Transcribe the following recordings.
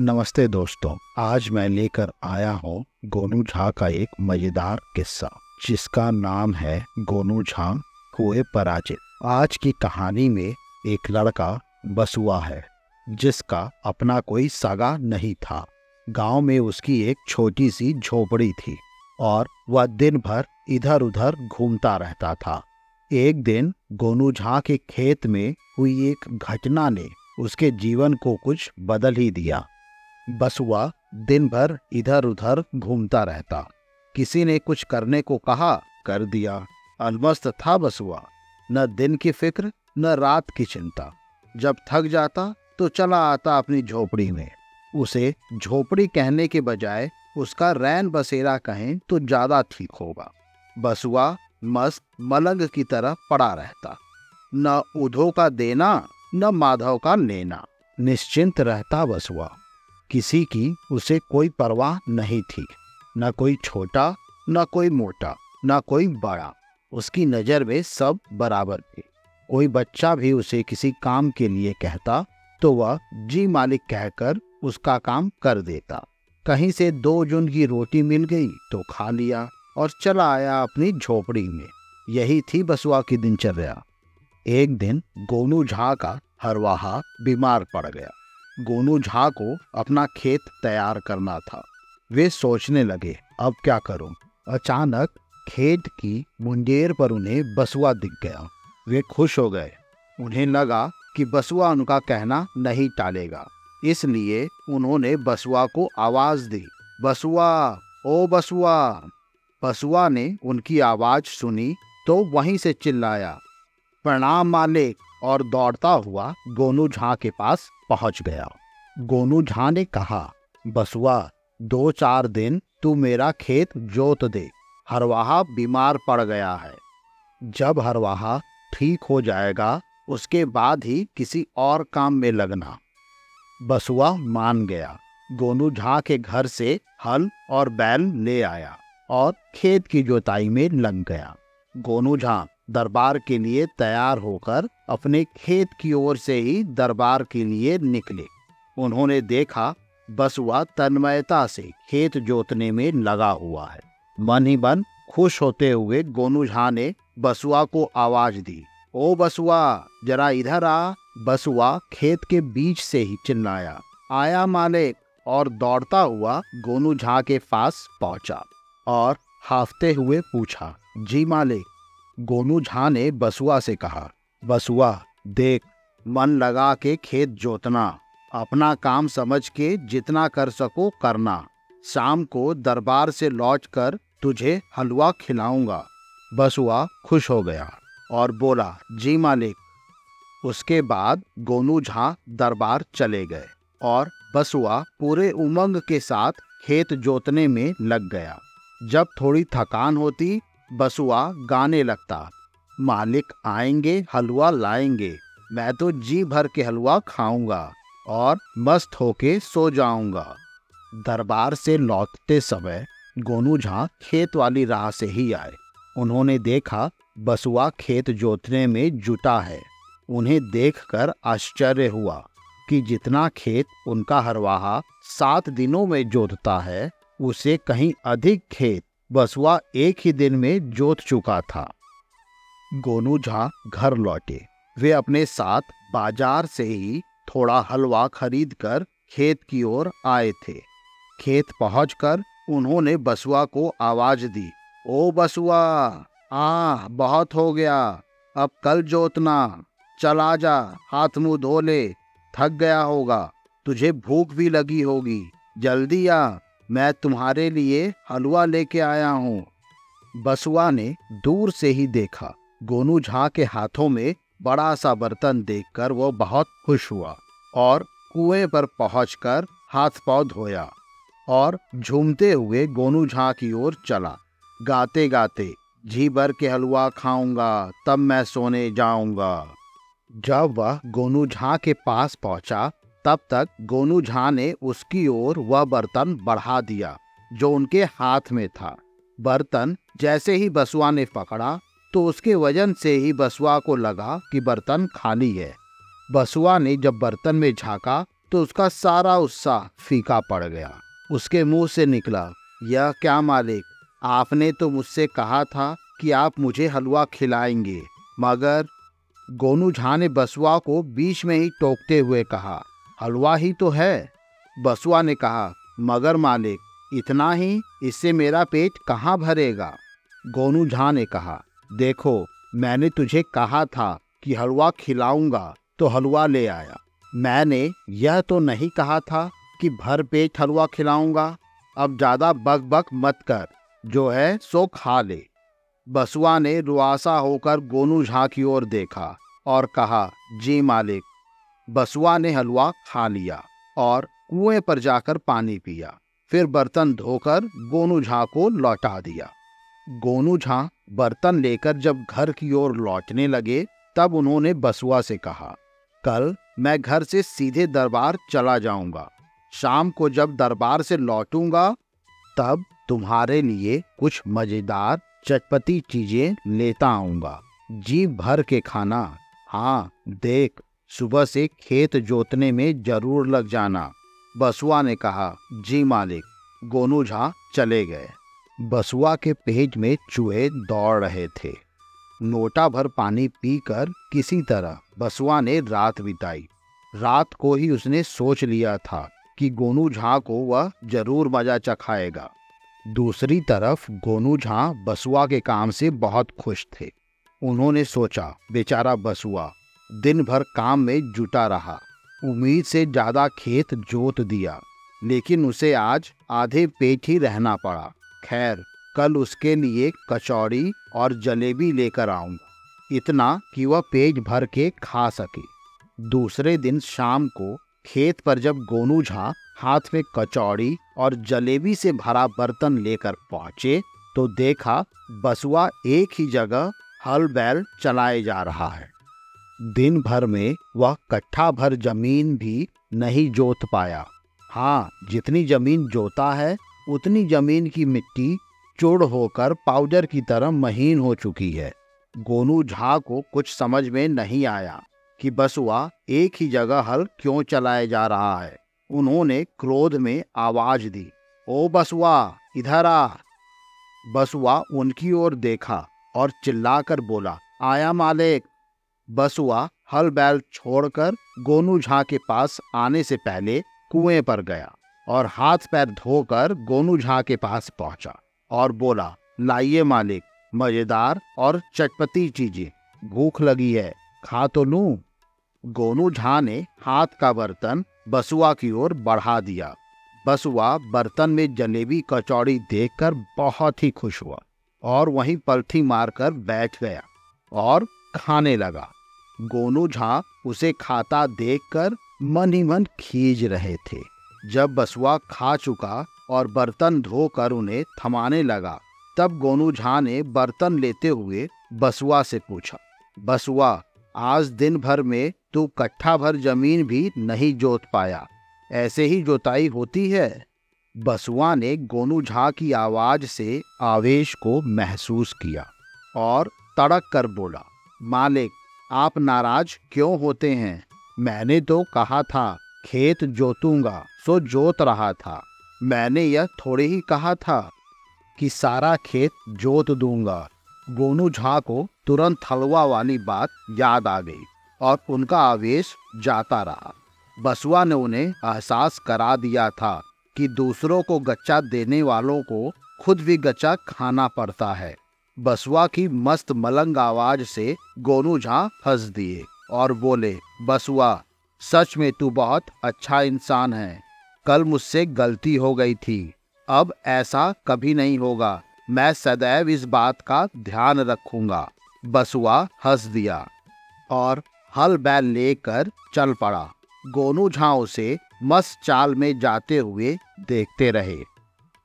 नमस्ते दोस्तों, आज मैं लेकर आया हूँ गोनू झा का एक मज़ेदार किस्सा, जिसका नाम है गोनू झा हुए पराजित। आज की कहानी में एक लड़का बसुआ है, जिसका अपना कोई सगा नहीं था। गाँव में उसकी एक छोटी सी झोपड़ी थी और वह दिन भर इधर उधर घूमता रहता था। एक दिन गोनू झा के खेत में हुई एक घटना ने उसके जीवन को कुछ बदल ही दिया। बसुआ दिन भर इधर उधर घूमता रहता। किसी ने कुछ करने को कहा, कर दिया। अलमस्त था बसुआ। न दिन की फ़िक्र, न रात की चिंता। जब थक जाता तो चला आता अपनी झोपड़ी में। उसे झोपड़ी कहने के बजाय उसका रैन बसेरा कहें तो ज़्यादा ठीक होगा। बसुआ मस्त मलंग की तरह पड़ा रहता। न उधो का देना, न माधव का लेना। निश्चिंत रहता बसुआ। किसी की उसे कोई परवाह नहीं थी, न कोई छोटा, न कोई मोटा, न कोई बड़ा। उसकी नज़र में सब बराबर थे। कोई बच्चा भी उसे किसी काम के लिए कहता तो वह, जी मालिक कहकर उसका काम कर देता। कहीं से दो जुन की रोटी मिल गई तो खा लिया और चला आया अपनी झोपड़ी में। यही थी बसुआ की दिनचर्या। एक दिन गोनू झा का हरवाहा बीमार पड़ गया। गोनू झा को अपना खेत तैयार करना था। वे सोचने लगे, अब क्या करूँ? अचानक खेत की मुंडेर पर उन्हें बसुआ दिख गया। वे खुश हो गए। उन्हें लगा कि बसुआ उनका कहना नहीं टालेगा। इसलिए उन्होंने बसुआ को आवाज़ दी, बसुआ, ओ बसुआ! बसुआ ने उनकी आवाज़ सुनी तो वहीं से चिल्लाया, प्रणाम मालिक! और दौड़ता हुआ गोनू झा के पास पहुँच गया। गोनू झा ने कहा, बसुआ, दो चार दिन तू मेरा खेत जोत दे, हरवाहा बीमार पड़ गया है। जब हरवाहा ठीक हो जाएगा, उसके बाद ही किसी और काम में लगना। बसुआ मान गया। गोनू झा के घर से हल और बैल ले आया और खेत की जोताई में लग गया। गोनू झा दरबार के लिए तैयार होकर अपने खेत की ओर से ही दरबार के लिए निकले। उन्होंने देखा, बसुआ तन्मयता से खेत जोतने में लगा हुआ है। मन ही मन खुश होते हुए गोनू झा ने बसुआ को आवाज़ दी, ओ बसुआ, जरा इधर आ। बसुआ खेत के बीच से ही चिल्लाया, आया मालिक! और दौड़ता हुआ गोनू झा के पास पहुँचा और हाफते हुए पूछा, जी मालिक गोनू झा ने बसुआ से कहा, बसुआ, देख, मन लगा के खेत जोतना, अपना काम समझ के जितना कर सको करना। शाम को दरबार से लौटकर तुझे हलवा खिलाऊँगा। बसुआ खुश हो गया और बोला, जी मालिक। उसके बाद गोनू झा दरबार चले गए और बसुआ पूरे उमंग के साथ खेत जोतने में लग गया। जब थोड़ी थकान होती बसुआ गाने लगता, मालिक आएँगे, हलवा लाएँगे, मैं तो जी भर के हलवा खाऊँगा और मस्त होके सो जाऊँगा। दरबार से लौटते समय गोनू झा खेत वाली राह से ही आए। उन्होंने देखा, बसुआ खेत जोतने में जुटा है। उन्हें देखकर आश्चर्य हुआ कि जितना खेत उनका हरवाहा सात दिनों में जोतता है, उसे कहीं अधिक खेत बसुआ एक ही दिन में जोत चुका था। गोनू झा घर लौटे। वे अपने साथ बाज़ार से ही थोड़ा हलवा खरीद कर खेत की ओर आए थे। खेत पहुंचकर उन्होंने बसुआ को आवाज़ दी, ओ बसुआ आ बहुत हो गया। अब कल जोतना, चला जा, हाथ मुँह धो ले, थक गया होगा, तुझे भूख भी लगी होगी, जल्दी आ। मैं तुम्हारे लिए हलवा लेके आया हूँ। बसुआ ने दूर से ही देखा। गोनू झा के हाथों में बड़ा सा बर्तन देखकर वो बहुत खुश हुआ और कुएँ पर पहुंचकर हाथ पाँव धोया और झूमते हुए गोनू झा की ओर चला। गाते गाते जी भर के हलवा खाऊँगा, तब मैं सोने जाऊँगा। जब वह गोनू झा के पास पहुँचा तब तक गोनू झा ने उसकी ओर वह बर्तन बढ़ा दिया, जो उनके हाथ में था। बर्तन जैसे ही बसुआ ने पकड़ा तो उसके वज़न से ही बसुआ को लगा कि बर्तन खाली है। बसुआ ने जब बर्तन में झांका तो उसका सारा उत्साह फीका पड़ गया। उसके मुँह से निकला, यह क्या मालिक, आपने तो मुझसे कहा था कि आप मुझे हलवा खिलाएँगे। मगर गोनू झा ने बसुआ को बीच में ही टोकते हुए कहा हलवा ही तो है। बसुआ ने कहा, मगर मालिक, इतना ही, इससे मेरा पेट कहाँ भरेगा? गोनू झा ने कहा, देखो, मैंने तुझे कहा था कि हलवा खिलाऊँगा तो हलवा ले आया। मैंने यह तो नहीं कहा था कि भर पेट हलवा खिलाऊँगा। अब ज़्यादा बक बक मत कर, जो है सो खा ले। बसुआ ने रुआसा होकर गोनू झा की ओर देखा और कहा, जी मालिक बसुआ ने हलवा खा लिया और कुएँ पर जाकर पानी पिया। फिर बर्तन धोकर गोनू झा को लौटा दिया। गोनू झा बर्तन लेकर जब घर की ओर लौटने लगे, तब उन्होंने बसुआ से कहा, कल मैं घर से सीधे दरबार चला जाऊँगा। शाम को जब दरबार से लौटूँगा, तब तुम्हारे लिए कुछ मज़ेदार चटपटी चीज़ें लेता आऊँगा। जी भर के खाना। हाँ देख। सुबह से खेत जोतने में ज़रूर लग जाना। बसुआ ने कहा, जी मालिक। गोनू झा चले गए। बसुआ के पेट में चूहे दौड़ रहे थे। नोटा भर पानी पीकर किसी तरह बसुआ ने रात बिताई। रात को ही उसने सोच लिया था कि गोनू झा को वह ज़रूर मज़ा चखाएगा। दूसरी तरफ़ गोनू झा बसुआ के काम से बहुत खुश थे। उन्होंने सोचा, बेचारा बसुआ दिन भर काम में जुटा रहा। उम्मीद से ज़्यादा खेत जोत दिया, लेकिन उसे आज आधे पेट ही रहना पड़ा। खैर, कल उसके लिए कचौड़ी और जलेबी लेकर आऊँगा इतना कि वह पेट भर के खा सके। दूसरे दिन शाम को खेत पर जब गोनू झा हाथ में कचौड़ी और जलेबी से भरा बर्तन लेकर पहुँचे तो देखा बसुआ एक ही जगह हल बैल चलाए जा रहा है। दिन भर में वह कट्ठा भर ज़मीन भी नहीं जोत पाया। हाँ जितनी ज़मीन जोता है, उतनी ज़मीन की मिट्टी चुड़ होकर पाउडर की तरह महीन हो चुकी है। गोनू झा को कुछ समझ में नहीं आया कि बसुआ एक ही जगह हल क्यों चलाए जा रहा है। उन्होंने क्रोध में आवाज़ दी, ओ बसुआ, इधर आ। बसुआ उनकी ओर देखा और चिल्लाकर बोला, आया मालिक बसुआ हल बैल छोड़कर गोनू झा के पास आने से पहले कुएँ पर गया और हाथ पैर धोकर गोनू झा के पास पहुँचा और बोला, लाइए मालिक, मज़ेदार और चटपटी चीज़ें। भूख लगी है, खा तो लू? गोनू झा ने हाथ का बर्तन बसुआ की ओर बढ़ा दिया। बसुआ बर्तन में जलेबी कचौड़ी देखकर बहुत ही खुश हुआ और वहीं पलथी मारकर बैठ गया और खाने लगा। गोनू झा उसे खाता देखकर मन ही मन खींच रहे थे। जब बसुआ खा चुका और बर्तन धोकर उन्हें थमाने लगा, तब गोनू झा ने बर्तन लेते हुए बसुआ से पूछा, बसुआ, आज दिन भर में तू कट्ठा भर ज़मीन भी नहीं जोत पाया। ऐसे ही जोताई होती है? बसुआ ने गोनू झा की आवाज़ से आवेश को महसूस किया और तड़क कर बोला, मालिक आप नाराज़ क्यों होते हैं? मैंने तो कहा था, खेत जोतूँगा, सो जोत रहा था। मैंने यह थोड़े ही कहा था कि सारा खेत जोत दूँगा। गोनू झा को तुरंत हलवा वाली बात याद आ गई और उनका आवेश जाता रहा। बसुआ ने उन्हें एहसास करा दिया था कि दूसरों को गच्चा देने वालों को खुद भी गच्चा खाना पड़ता है। बसुआ की मस्त मलंग आवाज़ से गोनू झा हंस दिए और बोले, बसुआ, सच में तू बहुत अच्छा इंसान है। कल मुझसे गलती हो गई थी। अब ऐसा कभी नहीं होगा। मैं सदैव इस बात का ध्यान रखूँगा। बसुआ हंस दिया और हल बैल लेकर चल पड़ा। गोनू झा उसे मस्त चाल में जाते हुए देखते रहे।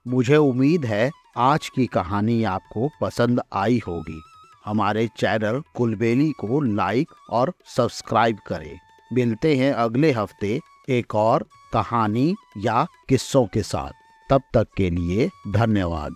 मुझे उम्मीद है आज की कहानी आपको पसंद आई होगी। हमारे चैनल कुलबेली को लाइक और सब्सक्राइब करें। मिलते हैं अगले हफ़्ते एक और कहानी या किस्सों के साथ। तब तक के लिए धन्यवाद।